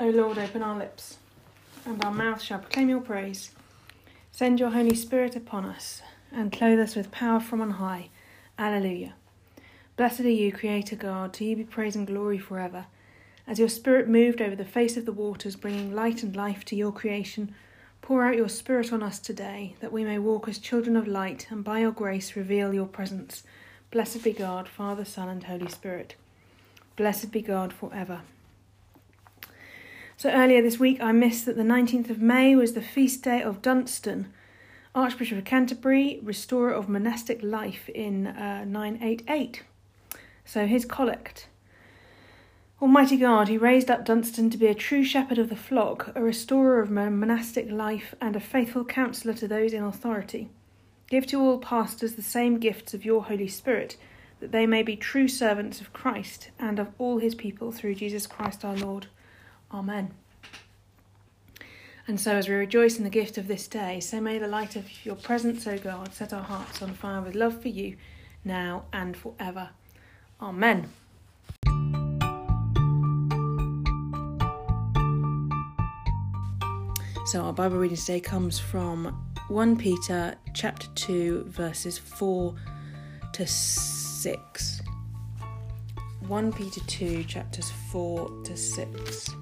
O Lord, open our lips, and our mouth shall proclaim your praise. Send your Holy Spirit upon us, and clothe us with power from on high. Alleluia. Blessed are you, Creator God, to you be praise and glory forever. As your Spirit moved over the face of the waters, bringing light and life to your creation, pour out your Spirit on us today, that we may walk as children of light, and by your grace reveal your presence. Blessed be God, Father, Son, and Holy Spirit. Blessed be God forever. So earlier this week, I missed that the 19th of May was the feast day of Dunstan, Archbishop of Canterbury, restorer of monastic life in uh, 988. So his collect. Almighty God, who raised up Dunstan to be a true shepherd of the flock, a restorer of monastic life, and a faithful counsellor to those in authority, give to all pastors the same gifts of your Holy Spirit, that they may be true servants of Christ and of all his people through Jesus Christ our Lord. Amen. And so, as we rejoice in the gift of this day, so may the light of your presence, O God, set our hearts on fire with love for you, now and forever. Amen. So, our Bible reading today comes from 1 Peter chapter 2, verses 4 to 6. 1 Peter 2, chapters 4 to 6.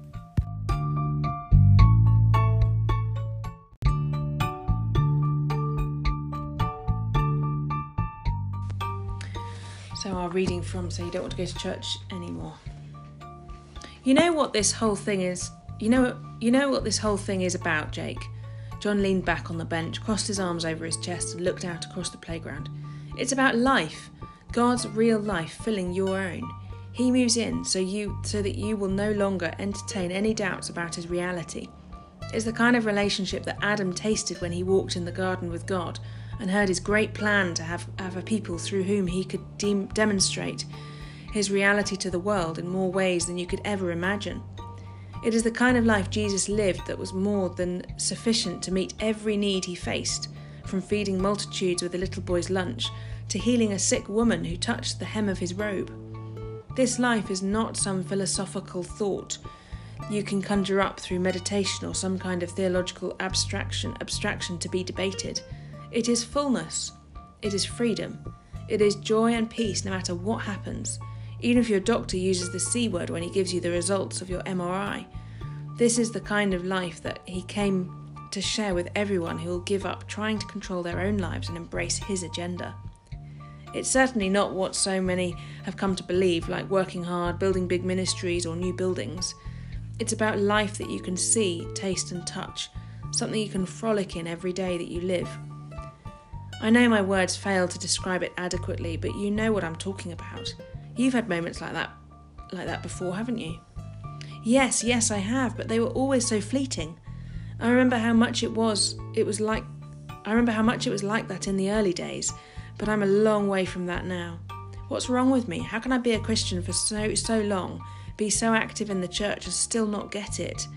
Reading from So You Don't Want to Go to Church Anymore. You know what this whole thing is? You know, you know what this whole thing is about, Jake? John leaned back on the bench, crossed his arms over his chest, and looked out across the playground. It's about life, God's real life filling your own. He moves in so you so that you will no longer entertain any doubts about his reality. It's the kind of relationship that Adam tasted when he walked in the garden with God and heard his great plan to have, have a people through whom he could de- demonstrate his reality to the world in more ways than you could ever imagine. It is the kind of life Jesus lived that was more than sufficient to meet every need he faced, from feeding multitudes with a little boy's lunch to healing a sick woman who touched the hem of his robe. This life is not some philosophical thought you can conjure up through meditation or some kind of theological abstraction abstraction to be debated. It is fullness. It is freedom. It is joy and peace no matter what happens, even if your doctor uses the C word when he gives you the results of your MRI. This is the kind of life that he came to share with everyone who will give up trying to control their own lives and embrace his agenda. It's certainly not what so many have come to believe, like working hard, building big ministries, or new buildings. It's about life that you can see, taste, and touch, something you can frolic in every day that you live. I know my words fail to describe it adequately, but you know what I'm talking about. You've had moments like that like that before, haven't you? Yes, yes, I have, but they were always so fleeting. I remember how much it was it was like I remember how much it was like that in the early days, but I'm a long way from that now. What's wrong with me? How can I be a Christian for so so long, be so active in the church and still not get it?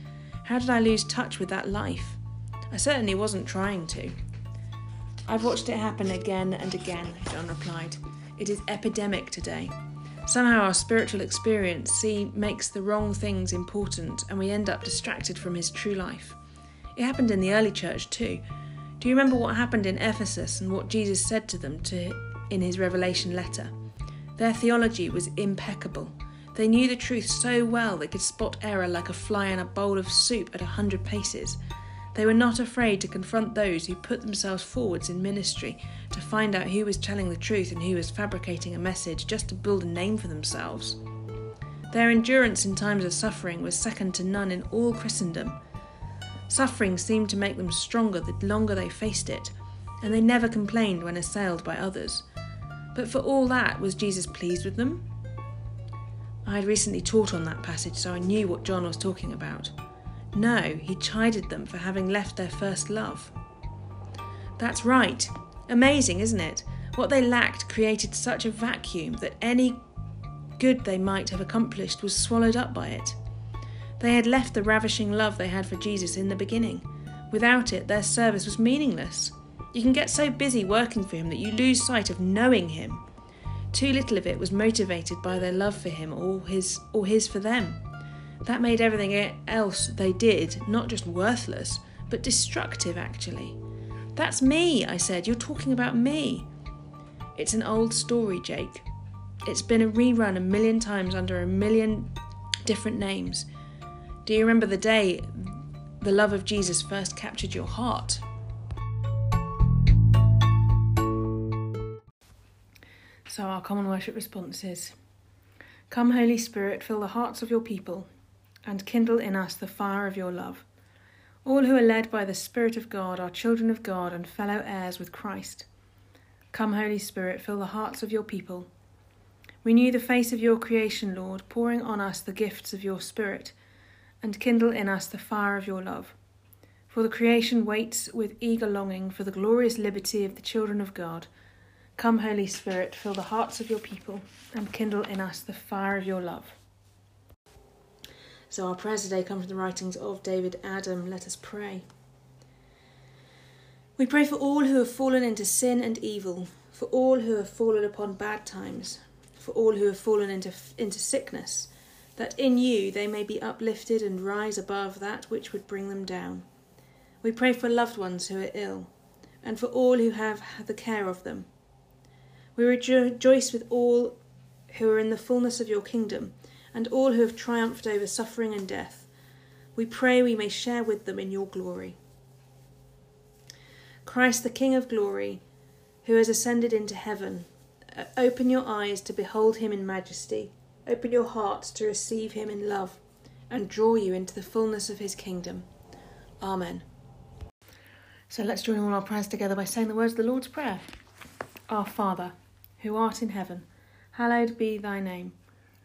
How did I lose touch with that life? I certainly wasn't trying to. I've watched it happen again and again, John replied. It is epidemic today. Somehow our spiritual experience see makes the wrong things important and we end up distracted from his true life. It happened in the early church too. Do you remember what happened in Ephesus and what Jesus said to them to, in his revelation letter? Their theology was impeccable. They knew the truth so well they could spot error like a fly in a bowl of soup at a hundred paces. They were not afraid to confront those who put themselves forwards in ministry to find out who was telling the truth and who was fabricating a message just to build a name for themselves. Their endurance in times of suffering was second to none in all Christendom. Suffering seemed to make them stronger the longer they faced it, and they never complained when assailed by others. But for all that, was Jesus pleased with them? I had recently taught on that passage, so I knew what John was talking about. No, he chided them for having left their first love. That's right. Amazing, isn't it? What they lacked created such a vacuum that any good they might have accomplished was swallowed up by it. They had left the ravishing love they had for Jesus in the beginning. Without it, their service was meaningless. You can get so busy working for Him that you lose sight of knowing Him. Too little of it was motivated by their love for Him or His, or his for them. That made everything else they did not just worthless, but destructive, actually. That's me, I said. You're talking about me. It's an old story, Jake. It's been a rerun a million times under a million different names. Do you remember the day the love of Jesus first captured your heart? So, our common worship response is Come, Holy Spirit, fill the hearts of your people and kindle in us the fire of your love. All who are led by the Spirit of God are children of God and fellow heirs with Christ. Come, Holy Spirit, fill the hearts of your people. Renew the face of your creation, Lord, pouring on us the gifts of your Spirit, and kindle in us the fire of your love. For the creation waits with eager longing for the glorious liberty of the children of God. Come, Holy Spirit, fill the hearts of your people, and kindle in us the fire of your love. So our prayer today comes from the writings of David Adam. Let us pray. We pray for all who have fallen into sin and evil, for all who have fallen upon bad times, for all who have fallen into, into sickness, that in you they may be uplifted and rise above that which would bring them down. We pray for loved ones who are ill, and for all who have the care of them. We rejoice with all who are in the fullness of your kingdom and all who have triumphed over suffering and death. We pray we may share with them in your glory. Christ, the King of glory, who has ascended into heaven, uh, open your eyes to behold him in majesty, open your hearts to receive him in love, and draw you into the fullness of his kingdom. Amen. So let's join all our prayers together by saying the words of the Lord's Prayer. Our Father, who art in heaven, hallowed be thy name.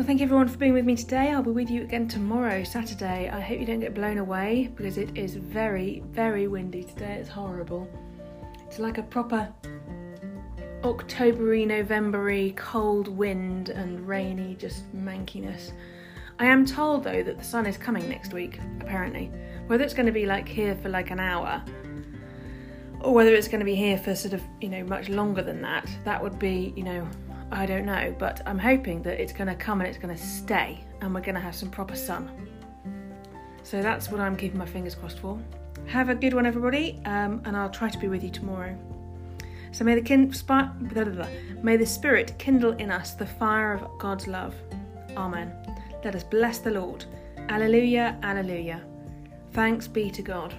Well, thank you everyone for being with me today. I'll be with you again tomorrow, Saturday. I hope you don't get blown away because it is very, very windy today. It's horrible. It's like a proper Octobery, Novembery, cold wind and rainy, just mankiness. I am told though that the sun is coming next week, apparently. Whether it's going to be like here for like an hour or whether it's going to be here for sort of, you know, much longer than that, that would be, you know, I don't know, but I'm hoping that it's going to come and it's going to stay and we're going to have some proper sun. So that's what I'm keeping my fingers crossed for. Have a good one, everybody, um, and I'll try to be with you tomorrow. So may the, kin- blah, blah, blah. may the Spirit kindle in us the fire of God's love. Amen. Let us bless the Lord. Alleluia, alleluia. Thanks be to God.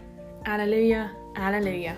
Alleluia, alleluia.